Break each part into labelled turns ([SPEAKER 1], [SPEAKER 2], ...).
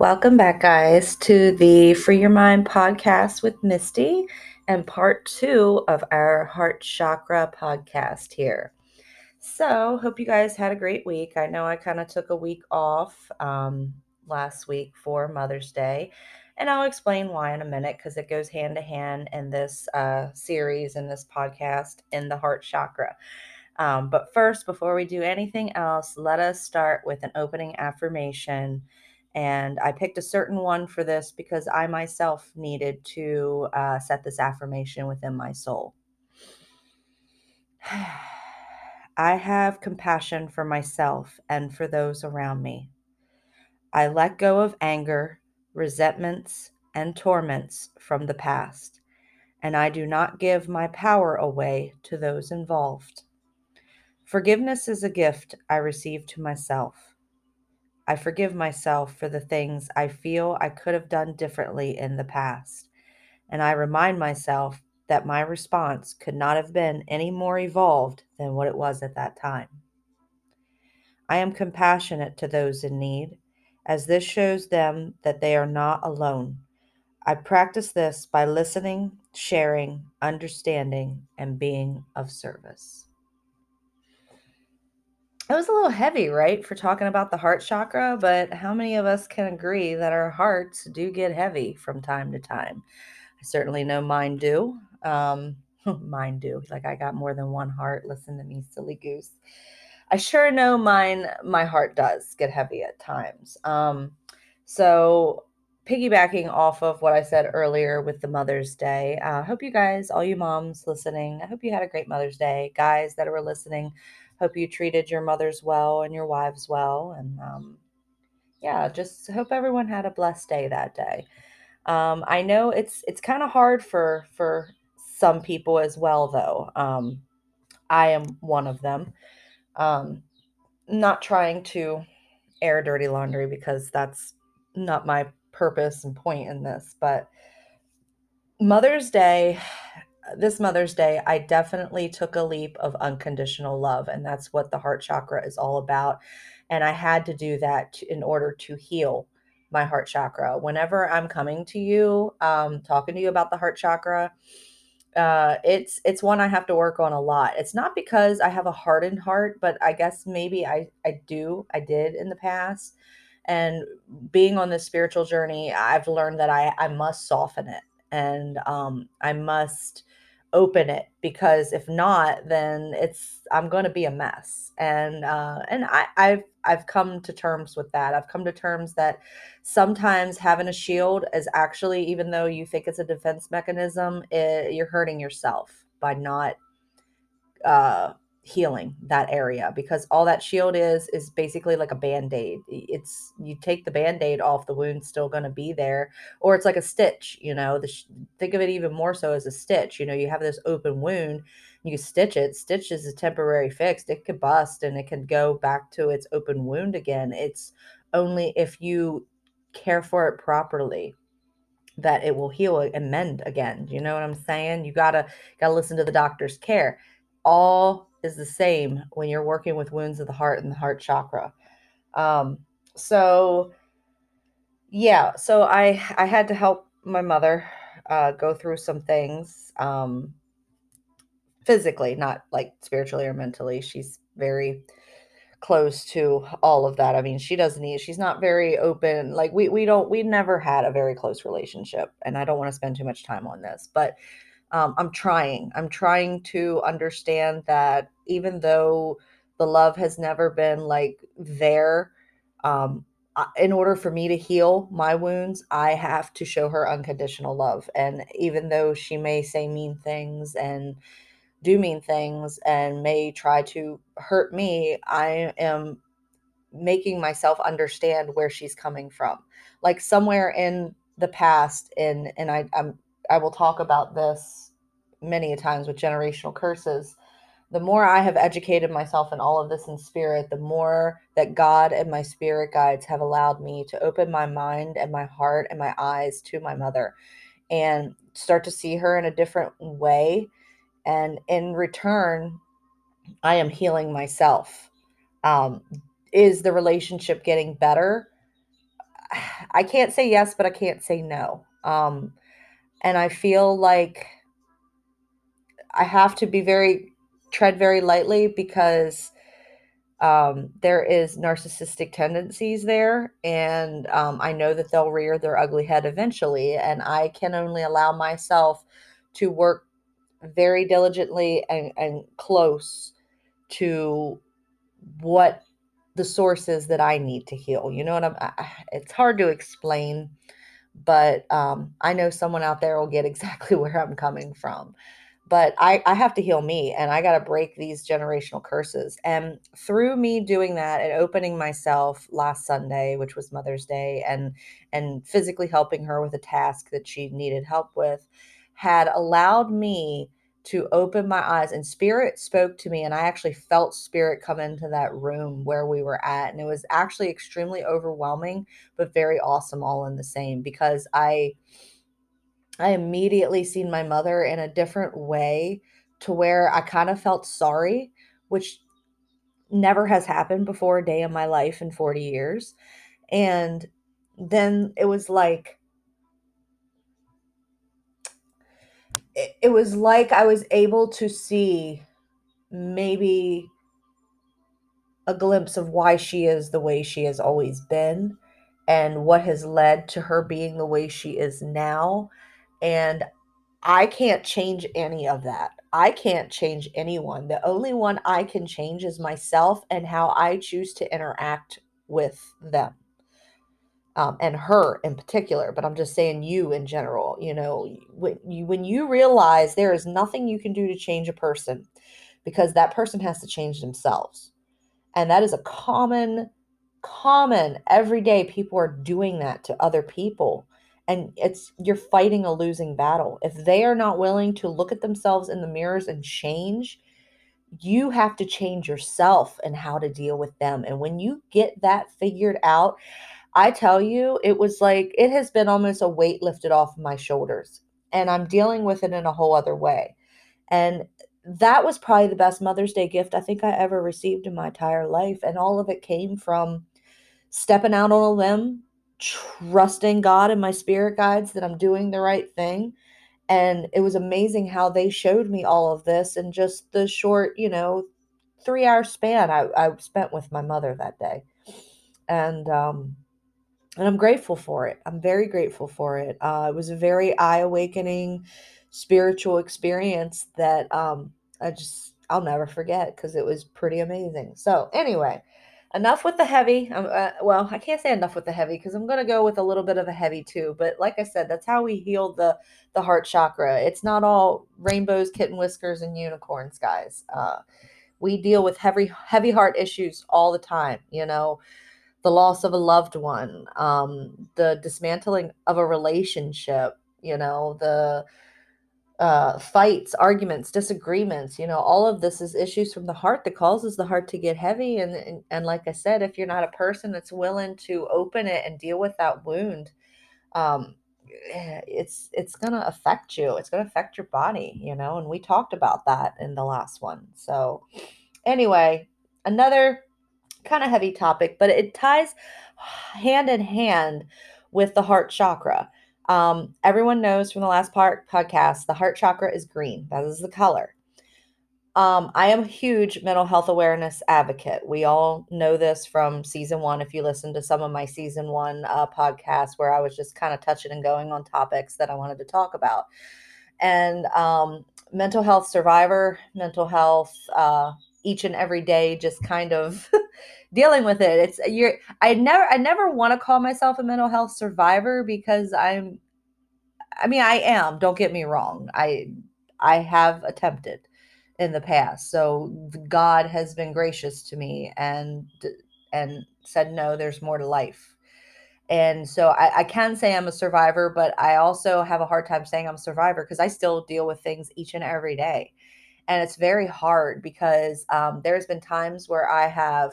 [SPEAKER 1] Welcome back, guys, to the Free Your Mind podcast with Misty and part two of our Heart Chakra podcast here. So, hope you guys had a great week. I know I kind of took a week off um, last week for Mother's Day, and I'll explain why in a minute because it goes hand to hand in this uh, series in this podcast in the Heart Chakra. Um, but first, before we do anything else, let us start with an opening affirmation and I picked a certain one for this because I myself needed to uh, set this affirmation within my soul. I have compassion for myself and for those around me. I let go of anger, resentments, and torments from the past, and I do not give my power away to those involved. Forgiveness is a gift I receive to myself. I forgive myself for the things I feel I could have done differently in the past. And I remind myself that my response could not have been any more evolved than what it was at that time. I am compassionate to those in need, as this shows them that they are not alone. I practice this by listening, sharing, understanding, and being of service. It was a little heavy, right, for talking about the heart chakra, but how many of us can agree that our hearts do get heavy from time to time? I certainly know mine do. Um, mine do. Like I got more than one heart. Listen to me, silly goose. I sure know mine, my heart does get heavy at times. Um, so piggybacking off of what I said earlier with the Mother's Day, I uh, hope you guys, all you moms listening, I hope you had a great Mother's Day. Guys that were listening, hope you treated your mothers well and your wives well. And um, yeah, just hope everyone had a blessed day that day. Um, I know it's it's kind of hard for for some people as well, though. Um, I am one of them. Um, not trying to air dirty laundry because that's not my purpose and point in this, but Mother's Day this Mother's Day, I definitely took a leap of unconditional love. And that's what the heart chakra is all about. And I had to do that in order to heal my heart chakra. Whenever I'm coming to you, um, talking to you about the heart chakra, uh, it's it's one I have to work on a lot. It's not because I have a hardened heart, but I guess maybe I I do I did in the past. And being on this spiritual journey, I've learned that I I must soften it and um, I must open it because if not then it's i'm going to be a mess. And uh and i i've i've come to terms with that. I've come to terms that sometimes having a shield is actually even though you think it's a defense mechanism it, you're hurting yourself by not uh healing that area because all that shield is is basically like a band-aid. It's you take the band-aid off the wound's still going to be there or it's like a stitch you know the think of it even more so as a stitch you know you have this open wound you stitch it stitch is a temporary fix it could bust and it can go back to its open wound again. It's only if you care for it properly that it will heal and mend again you know what i'm saying? You gotta gotta listen to the doctor's care. All is the same when you're working with wounds of the heart and the heart chakra. Um, so yeah, so I I had to help my mother uh, go through some things um, physically, not like spiritually or mentally. She's very close to all of that. I mean, she doesn't need, she's not very open. Like we we don't we never had a very close relationship and I don't want to spend too much time on this, but um, I'm trying. I'm trying to understand that even though the love has never been like there, um, in order for me to heal my wounds, I have to show her unconditional love. And even though she may say mean things and do mean things and may try to hurt me, I am making myself understand where she's coming from. Like somewhere in the past, in and I, I'm I will talk about this many a times with generational curses. The more I have educated myself in all of this in spirit, the more that God and my spirit guides have allowed me to open my mind and my heart and my eyes to my mother and start to see her in a different way. And in return, I am healing myself. Um, is the relationship getting better? I can't say yes, but I can't say no. Um, and I feel like I have to be very tread very lightly because um, there is narcissistic tendencies there, and um, I know that they'll rear their ugly head eventually. And I can only allow myself to work very diligently and, and close to what the source is that I need to heal. You know what I'm? I, it's hard to explain, but um, I know someone out there will get exactly where I'm coming from but I, I have to heal me and I got to break these generational curses. And through me doing that and opening myself last Sunday, which was Mother's Day, and and physically helping her with a task that she needed help with, had allowed me to open my eyes and spirit spoke to me and I actually felt spirit come into that room where we were at and it was actually extremely overwhelming but very awesome all in the same because I I immediately seen my mother in a different way to where I kind of felt sorry, which never has happened before a day in my life in 40 years. And then it was like, it, it was like I was able to see maybe a glimpse of why she is the way she has always been and what has led to her being the way she is now and I can't change any of that. I can't change anyone. The only one I can change is myself and how I choose to interact with them. Um, and her in particular, but I'm just saying you in general. You know, when you when you realize there is nothing you can do to change a person, because that person has to change themselves, and that is a common, common everyday people are doing that to other people. And it's you're fighting a losing battle. If they are not willing to look at themselves in the mirrors and change you have to change yourself and how to deal with them. And when you get that figured out i tell you it was like it has been almost a weight lifted off my shoulders and i'm dealing with it in a whole other way and that was probably the best mother's day gift i think i ever received in my entire life and all of it came from stepping out on a limb trusting God and my spirit guides that I'm doing the right thing. And it was amazing how they showed me all of this in just the short, you know, three hour span I, I spent with my mother that day. And um and I'm grateful for it. I'm very grateful for it. Uh, it was a very eye awakening spiritual experience that um I just I'll never forget because it was pretty amazing. So anyway, enough with the heavy. Um, uh, well, I can't say enough with the heavy because I'm going to go with a little bit of a heavy too. But like I said, that's how we heal the the heart chakra. It's not all rainbows, kitten whiskers, and unicorns, guys. Uh, we deal with heavy heavy heart issues all the time. You know, the loss of a loved one, um, the dismantling of a relationship. You know, the uh, fights, arguments, disagreements, you know, all of this is issues from the heart that causes the heart to get heavy. And, and, and like I said, if you're not a person that's willing to open it and deal with that wound, um, eh, it's it's gonna affect you. It's gonna affect your body, you know. And we talked about that in the last one. So, anyway, another kind of heavy topic, but it ties hand in hand with the heart chakra. Um, everyone knows from the last part podcast, the heart chakra is green. That is the color. Um, I am a huge mental health awareness advocate. We all know this from season one. If you listen to some of my season one uh, podcasts, where I was just kind of touching and going on topics that I wanted to talk about, and um, mental health survivor, mental health, uh, each and every day, just kind of dealing with it. It's you're I never I never want to call myself a mental health survivor because I'm I mean I am, don't get me wrong. I I have attempted in the past. So God has been gracious to me and and said no, there's more to life. And so I, I can say I'm a survivor, but I also have a hard time saying I'm a survivor because I still deal with things each and every day. And it's very hard because um, there's been times where I have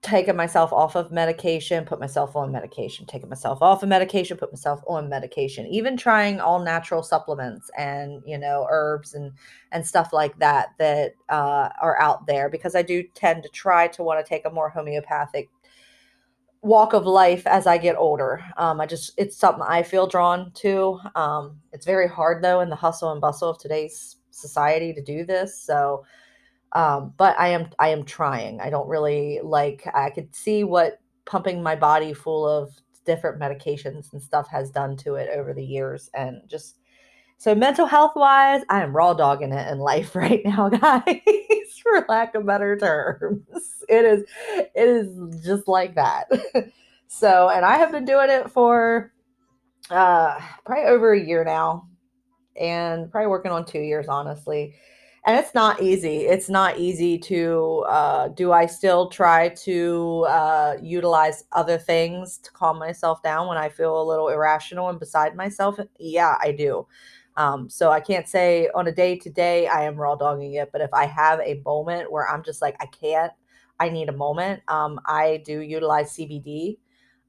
[SPEAKER 1] taken myself off of medication, put myself on medication, taken myself off of medication, put myself on medication, even trying all natural supplements and, you know, herbs and and stuff like that that uh, are out there because I do tend to try to want to take a more homeopathic walk of life as I get older. Um, I just it's something I feel drawn to. Um, it's very hard though in the hustle and bustle of today's society to do this. So, um, but I am I am trying. I don't really like. I could see what pumping my body full of different medications and stuff has done to it over the years, and just so mental health wise, I am raw dogging it in life right now, guys, for lack of better terms. It is it is just like that. so, and I have been doing it for uh probably over a year now and probably working on 2 years honestly. And it's not easy. It's not easy to uh do I still try to uh utilize other things to calm myself down when I feel a little irrational and beside myself? Yeah, I do um, so I can't say on a day to day I am raw dogging it, but if I have a moment where I'm just like I can't, I need a moment. Um, I do utilize CBD.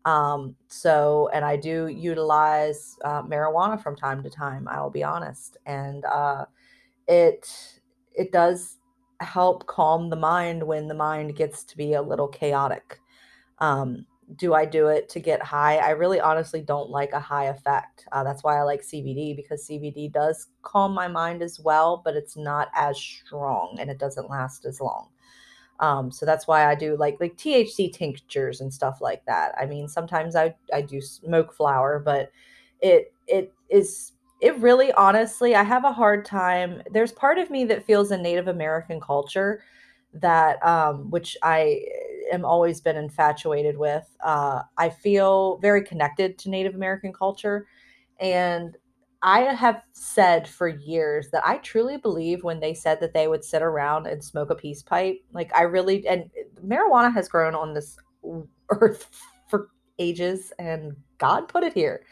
[SPEAKER 1] Um, so and I do utilize uh, marijuana from time to time. I will be honest, and uh, it it does help calm the mind when the mind gets to be a little chaotic. Um, do I do it to get high? I really honestly don't like a high effect. Uh, that's why I like CBD because CBD does calm my mind as well, but it's not as strong and it doesn't last as long. Um, so that's why I do like like THC tinctures and stuff like that. I mean, sometimes I I do smoke flower, but it it is it really honestly I have a hard time. There's part of me that feels a Native American culture that um, which I am always been infatuated with. Uh, I feel very connected to Native American culture, and I have said for years that I truly believe when they said that they would sit around and smoke a peace pipe. Like I really and marijuana has grown on this earth for ages, and God put it here.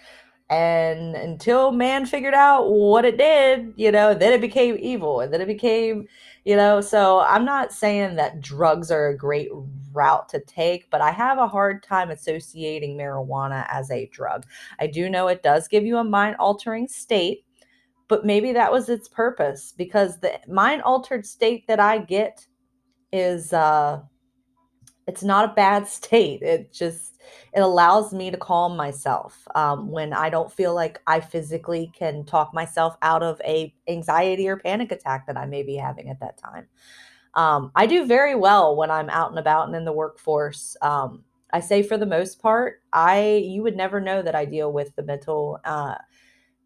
[SPEAKER 1] And until man figured out what it did, you know, then it became evil and then it became, you know, so I'm not saying that drugs are a great route to take, but I have a hard time associating marijuana as a drug. I do know it does give you a mind altering state, but maybe that was its purpose because the mind altered state that I get is uh it's not a bad state. It just it allows me to calm myself um, when I don't feel like I physically can talk myself out of a anxiety or panic attack that I may be having at that time. Um, I do very well when I'm out and about and in the workforce. Um, I say for the most part, I you would never know that I deal with the mental uh,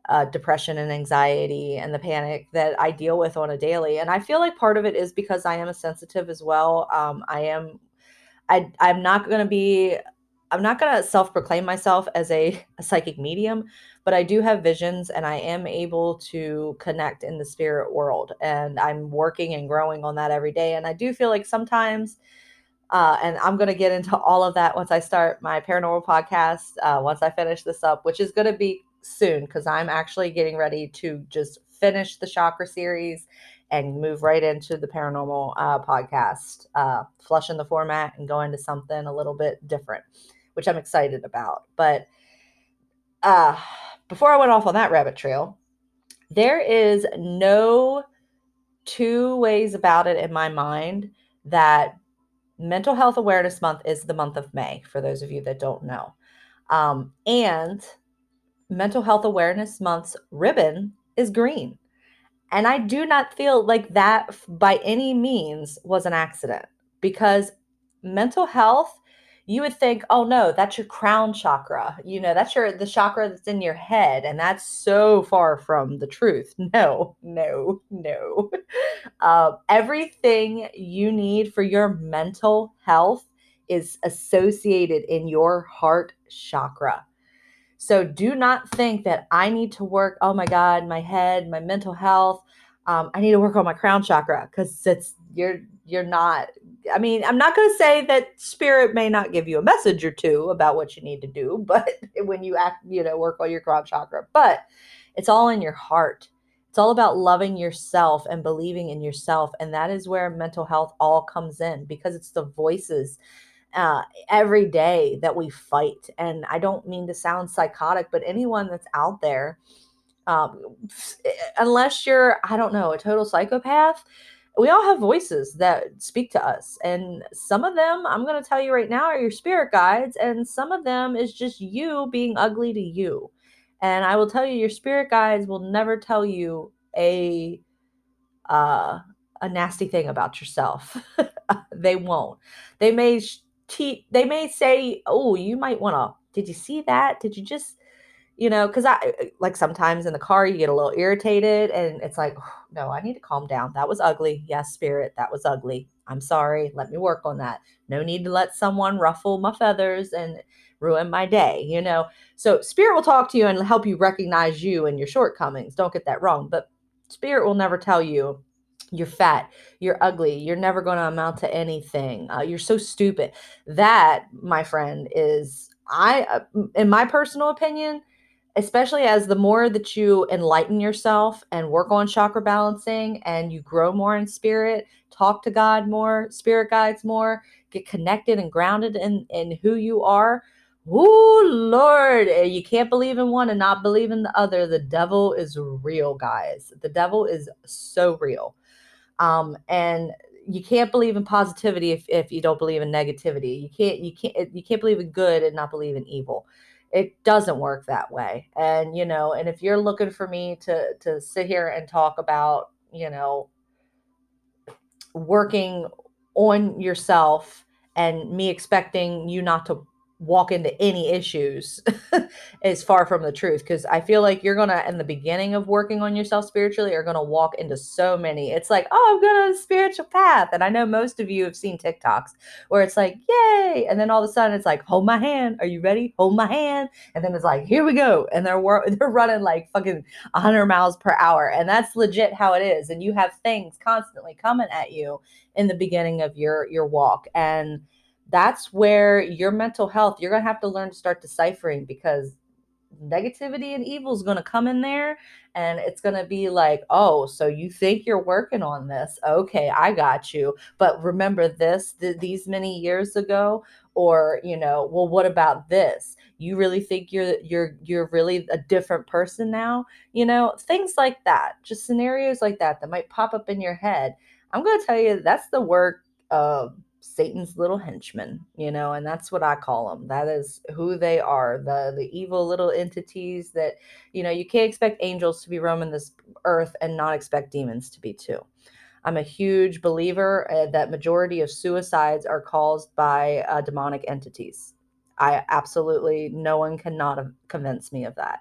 [SPEAKER 1] uh, depression and anxiety and the panic that I deal with on a daily. And I feel like part of it is because I am a sensitive as well. Um, I am I I'm not going to be I'm not going to self-proclaim myself as a, a psychic medium, but I do have visions and I am able to connect in the spirit world and I'm working and growing on that every day and I do feel like sometimes uh, and I'm going to get into all of that once I start my paranormal podcast, uh, once I finish this up, which is going to be soon because I'm actually getting ready to just finish the chakra series and move right into the paranormal uh, podcast, uh, flushing the format and go into something a little bit different, which I'm excited about. But uh, before I went off on that rabbit trail, there is no two ways about it in my mind that Mental Health Awareness Month is the month of May, for those of you that don't know. Um, and Mental Health Awareness Month's ribbon is green. And I do not feel like that by any means was an accident because mental health, you would think, oh no, that's your crown chakra. You know, that's your the chakra that's in your head. And that's so far from the truth. No, no, no. Uh, everything you need for your mental health is associated in your heart chakra. So do not think that I need to work, oh my God, my head, my mental health. Um, I need to work on my crown chakra because it's you're you're not. I mean, I'm not going to say that spirit may not give you a message or two about what you need to do, but when you act, you know, work on your crown chakra, but it's all in your heart. It's all about loving yourself and believing in yourself. And that is where mental health all comes in because it's the voices uh, every day that we fight. And I don't mean to sound psychotic, but anyone that's out there, um, unless you're, I don't know, a total psychopath, we all have voices that speak to us and some of them i'm going to tell you right now are your spirit guides and some of them is just you being ugly to you. And i will tell you your spirit guides will never tell you a uh, a nasty thing about yourself. They won't. They may te- they may say oh you might want to did you see that? Did you just you know, because I like sometimes in the car you get a little irritated and it's like, no, I need to calm down. That was ugly. Yes, spirit, that was ugly. I'm sorry. Let me work on that. No need to let someone ruffle my feathers and ruin my day, you know? So, spirit will talk to you and help you recognize you and your shortcomings. Don't get that wrong. But spirit will never tell you you're fat, you're ugly, you're never going to amount to anything, uh, you're so stupid. That, my friend, is I, uh, in my personal opinion, especially as the more that you enlighten yourself and work on chakra balancing and you grow more in spirit, talk to God more, spirit guides more, get connected and grounded in, in who you are. Oh Lord, eh, you can't believe in one and not believe in the other. The devil is real, guys. The devil is so real. Um, and you can't believe in positivity if, if you don't believe in negativity. You can't you can't you can't believe in good and not believe in evil it doesn't work that way. And you know and if you're looking for me to to sit here and talk about you know working on yourself and me expecting you not to walk into any issues is far from the truth because I feel like you're gonna in the beginning of working on yourself spiritually are gonna walk into so many. It's like, oh, I'm on a spiritual path. And I know most of you have seen TikToks where it's like, yay, and then all of a sudden it's like, hold my hand. Are you ready? Hold my hand. And then it's like, here we go. And they're they're running like fucking 100 miles per hour. And that's legit how it is. And you have things constantly coming at you in the beginning of your your walk. And that's where your mental health, you're going to have to learn to start deciphering because negativity and evil is going to come in there and it's going to be like, oh, so you think you're working on this. Okay, I got you. But remember this th- these many years ago or, you know, well what about this? You really think you're you're you're really a different person now? You know, things like that. Just scenarios like that that might pop up in your head. I'm going to tell you that's the work of Satan's little henchmen, you know, and that's what I call them. That is who they are, the the evil little entities that, you know, you can't expect angels to be roaming this earth and not expect demons to be too. I'm a huge believer uh, that majority of suicides are caused by uh, demonic entities. I absolutely no one cannot convince me of that.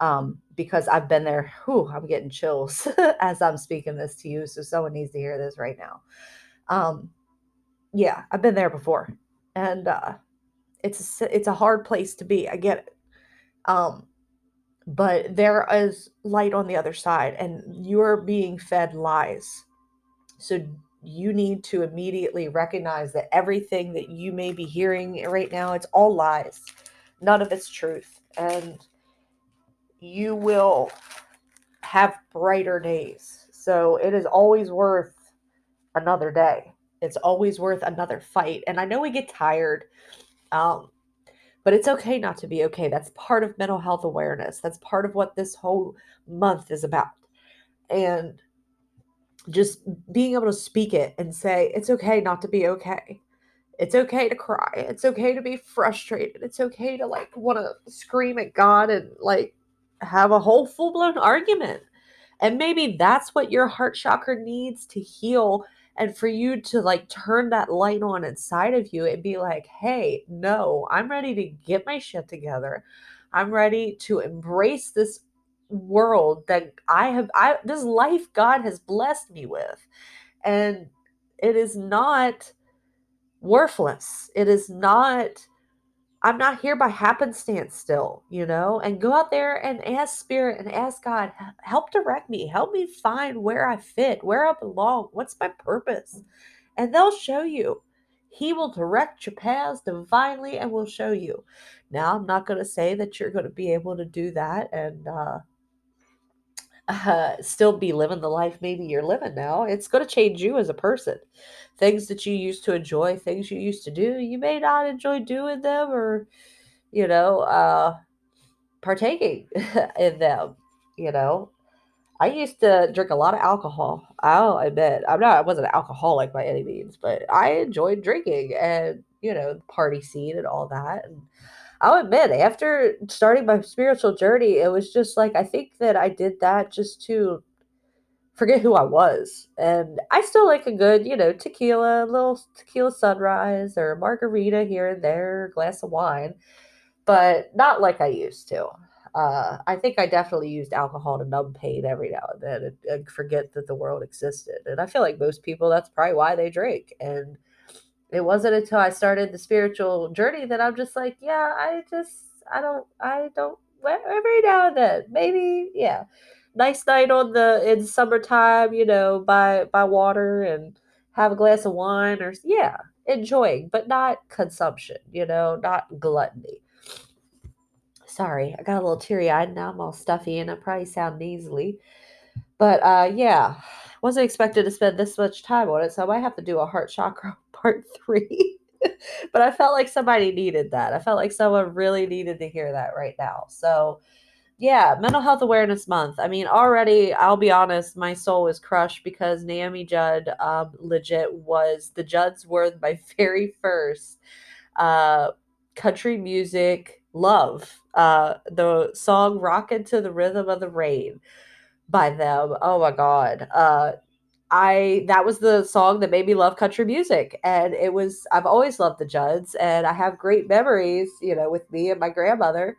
[SPEAKER 1] Um, because I've been there. Whew, I'm getting chills as I'm speaking this to you. So someone needs to hear this right now. Um, yeah, I've been there before, and uh, it's a, it's a hard place to be. I get it, um, but there is light on the other side, and you're being fed lies. So you need to immediately recognize that everything that you may be hearing right now, it's all lies. None of it's truth, and you will have brighter days. So it is always worth another day it's always worth another fight. And I know we get tired, um, but it's okay not to be okay. That's part of mental health awareness. That's part of what this whole month is about. And just being able to speak it and say, it's okay not to be okay. It's okay to cry. It's okay to be frustrated. It's okay to like want to scream at God and like have a whole full blown argument. And maybe that's what your heart chakra needs to heal and for you to like turn that light on inside of you and be like, hey, no, I'm ready to get my shit together. I'm ready to embrace this world that I have, I, this life God has blessed me with. And it is not worthless. It is not I'm not here by happenstance still, you know, and go out there and ask spirit and ask God, help direct me, help me find where I fit, where I belong, what's my purpose. And they'll show you. He will direct your paths divinely and will show you. Now, I'm not going to say that you're going to be able to do that and uh, uh, still be living the life maybe you're living now. It's going to change you as a person. Things that you used to enjoy, things you used to do, you may not enjoy doing them or, you know, uh, partaking in them, you know. I used to drink a lot of alcohol. I'll admit, I'm not, I wasn't an alcoholic by any means, but I enjoyed drinking and, you know, the party scene and all that. And I'll admit, after starting my spiritual journey, it was just like, I think that I did that just to forget who I was. And I still like a good, you know, tequila, a little tequila sunrise or a margarita here and there, glass of wine, but not like I used to. Uh, I think I definitely used alcohol to numb pain every now and then and, and forget that the world existed. And I feel like most people, that's probably why they drink. And it wasn't until I started the spiritual journey that I'm just like, yeah, I just, I don't, I don't, every now and then, maybe, yeah, nice night on the in summertime, you know, by by water and have a glass of wine or yeah, enjoying, but not consumption, you know, not gluttony. Sorry, I got a little teary eyed now. I'm all stuffy and I probably sound nasally. But uh yeah, wasn't expected to spend this much time on it, so I might have to do a heart chakra part three. but I felt like somebody needed that. I felt like someone really needed to hear that right now. So yeah, Mental Health Awareness Month. I mean, already, I'll be honest, my soul is crushed because Naomi Judd um, legit was the Judds were my very first uh, country music love. Uh, the song "Rockin' to the Rhythm of the Rain" by them. Oh my god. Uh, I that was the song that made me love country music, and it was I've always loved the Judds, and I have great memories, you know, with me and my grandmother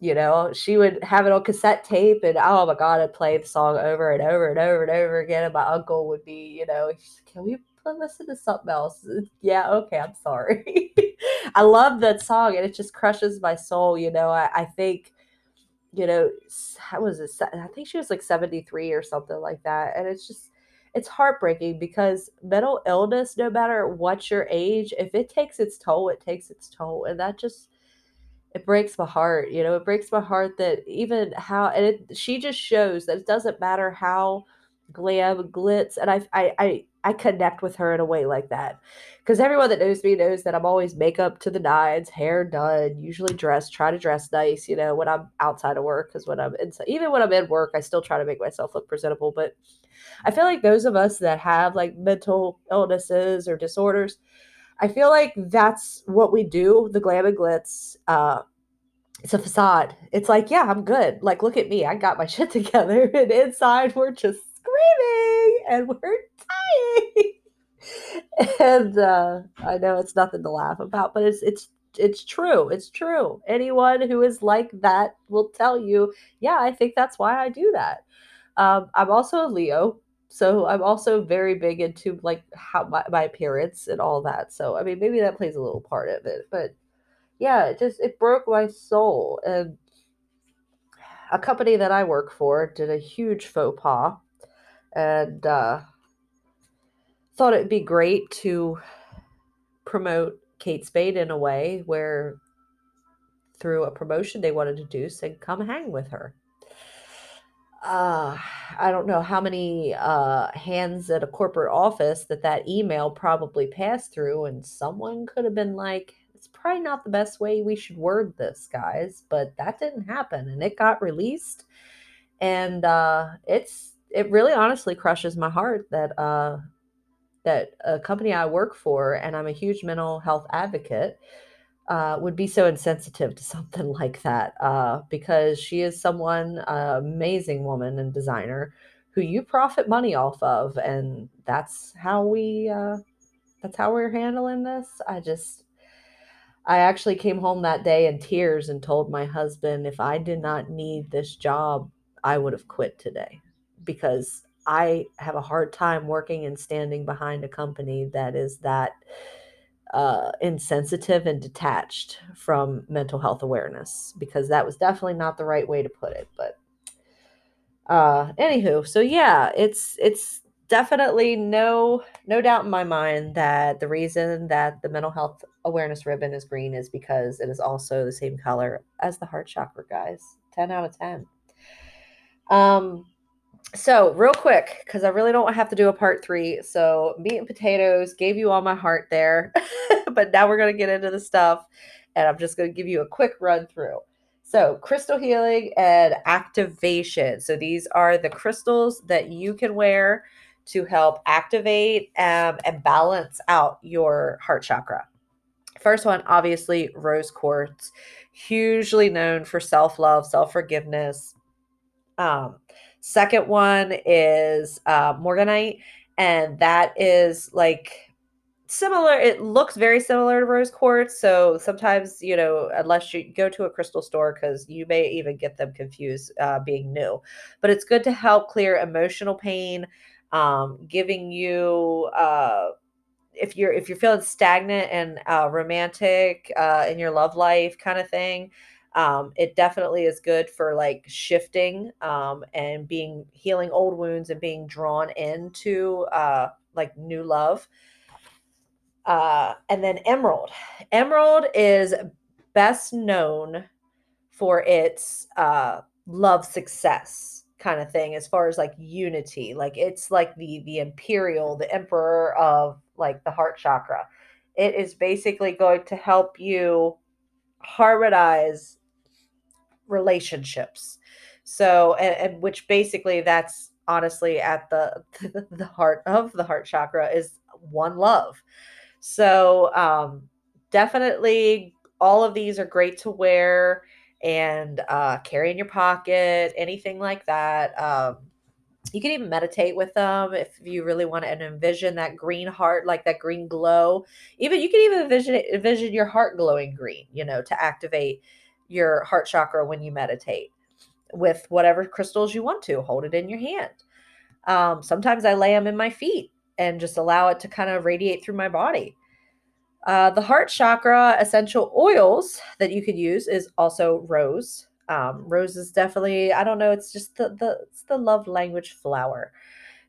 [SPEAKER 1] you know, she would have it on cassette tape, and oh my god, I'd play the song over and over and over and over again. And my uncle would be, you know, can we listen to something else? Yeah, okay, I'm sorry. I love that song, and it just crushes my soul. You know, I, I think, you know, how was it? I think she was like 73 or something like that, and it's just. It's heartbreaking because mental illness, no matter what your age, if it takes its toll, it takes its toll. And that just it breaks my heart, you know, it breaks my heart that even how and it she just shows that it doesn't matter how glam, glitz, and I I I I connect with her in a way like that. Because everyone that knows me knows that I'm always makeup to the nines, hair done, usually dressed, try to dress nice, you know, when I'm outside of work. Because when I'm inside, even when I'm in work, I still try to make myself look presentable. But I feel like those of us that have like mental illnesses or disorders, I feel like that's what we do, the glam and glitz. Uh, it's a facade. It's like, yeah, I'm good. Like, look at me. I got my shit together. And inside, we're just screaming and we're dying. and uh, I know it's nothing to laugh about, but it's it's it's true. It's true. Anyone who is like that will tell you, yeah, I think that's why I do that. Um, I'm also a Leo, so I'm also very big into like how my, my appearance and all that. So I mean, maybe that plays a little part of it, but yeah, it just it broke my soul. And a company that I work for did a huge faux pas, and uh, thought it'd be great to promote Kate Spade in a way where through a promotion they wanted to do, said, "Come hang with her." uh, I don't know how many uh, hands at a corporate office that that email probably passed through, and someone could have been like, "It's probably not the best way we should word this, guys," but that didn't happen, and it got released, and uh, it's it really honestly crushes my heart that uh, that a company I work for, and I'm a huge mental health advocate uh, would be so insensitive to something like that uh, because she is someone, uh, amazing woman and designer who you profit money off of, and that's how we uh, that's how we're handling this. I just I actually came home that day in tears and told my husband if I did not need this job, I would have quit today because I have a hard time working and standing behind a company that is that uh, insensitive and detached from mental health awareness because that was definitely not the right way to put it. But uh, anywho, so yeah, it's it's definitely no no doubt in my mind that the reason that the mental health awareness ribbon is green is because it is also the same color as the heart chakra, guys. Ten out of ten. Um, so real quick because i really don't have to do a part three so meat and potatoes gave you all my heart there but now we're going to get into the stuff and i'm just going to give you a quick run through So, crystal healing and activation. So, these are the crystals that you can wear to help activate um, and balance out your heart chakra. First one, obviously, rose quartz, hugely known for self love, self forgiveness. Um, second one is uh, morganite, and that is like similar it looks very similar to rose quartz so sometimes you know unless you go to a crystal store because you may even get them confused uh, being new. But it's good to help clear emotional pain um, giving you uh, if you're if you're feeling stagnant and uh, romantic uh, in your love life kind of thing um, it definitely is good for like shifting um, and being healing old wounds and being drawn into uh, like new love. Uh, and then Emerald. Emerald is best known for its uh, love success kind of thing as far as like unity. Like it's like the the imperial the emperor of like the heart chakra. It is basically going to help you harmonize relationships so and, and which basically that's honestly at the the heart of the heart chakra is one love so um, definitely all of these are great to wear and uh, carry in your pocket, anything like that. Um, you can even meditate with them if you really want to envision that green heart, like that green glow. Even you can even envision envision your heart glowing green, you know, to activate your heart chakra when you meditate with whatever crystals you want to. Hold it in your hand. Um, sometimes I lay them in my feet and just allow it to kind of radiate through my body. Uh, the heart chakra essential oils that you could use is also rose. Um, rose is definitely, I don't know, it's just the the it's the love language flower.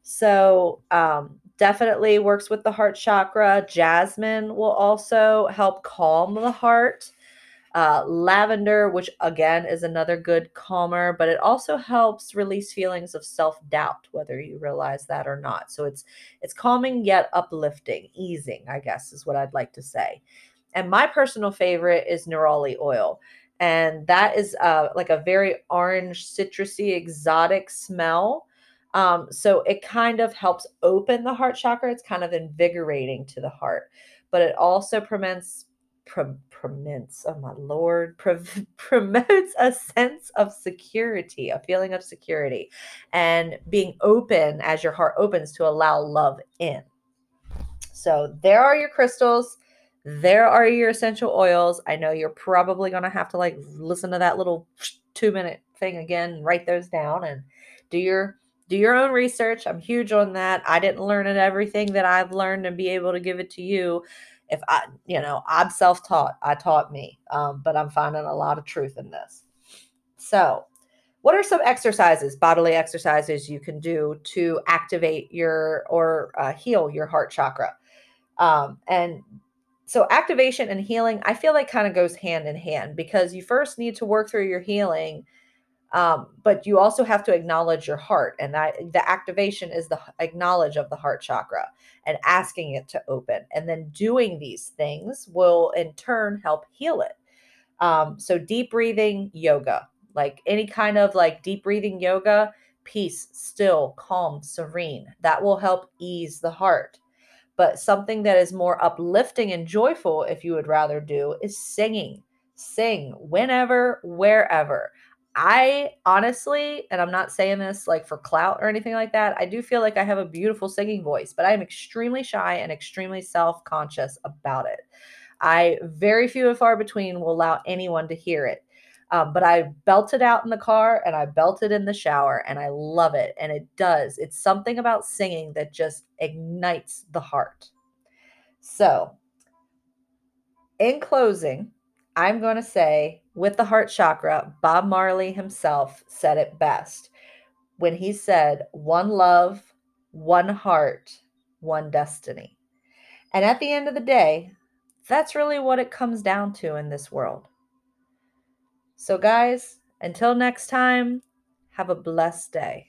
[SPEAKER 1] So um, definitely works with the heart chakra. Jasmine will also help calm the heart. Uh, lavender, which again is another good calmer, but it also helps release feelings of self-doubt, whether you realize that or not. So it's it's calming yet uplifting, easing, I guess is what I'd like to say. And my personal favorite is neroli oil. And that is uh, like a very orange, citrusy, exotic smell. Um, so it kind of helps open the heart chakra. It's kind of invigorating to the heart, but it also prevents promotes, oh my lord, promotes a sense of security, a feeling of security, and being open as your heart opens to allow love in. So there are your crystals. There are your essential oils. I know you're probably going to have to like listen to that little two minute thing again, write those down and do your do your own research. I'm huge on that. I didn't learn it everything that I've learned and be able to give it to you if I, you know, I'm self taught, I taught me, um, but I'm finding a lot of truth in this. So, what are some exercises, bodily exercises you can do to activate your or uh, heal your heart chakra? Um, and so, activation and healing, I feel like kind of goes hand in hand because you first need to work through your healing um, but you also have to acknowledge your heart and that the activation is the acknowledge of the heart chakra and asking it to open and then doing these things will in turn help heal it. Um, so deep breathing yoga like any kind of like deep breathing yoga peace still calm serene that will help ease the heart. But something that is more uplifting and joyful if you would rather do is singing. Sing whenever wherever I honestly, and I'm not saying this like for clout or anything like that, I do feel like I have a beautiful singing voice, but I am extremely shy and extremely self conscious about it. I very few and far between will allow anyone to hear it. Um, but I belt it out in the car and I belt it in the shower and I love it. And it does. It's something about singing that just ignites the heart. So, in closing, I'm going to say with the heart chakra, Bob Marley himself said it best when he said, One love, one heart, one destiny. And at the end of the day, that's really what it comes down to in this world. So, guys, until next time, have a blessed day.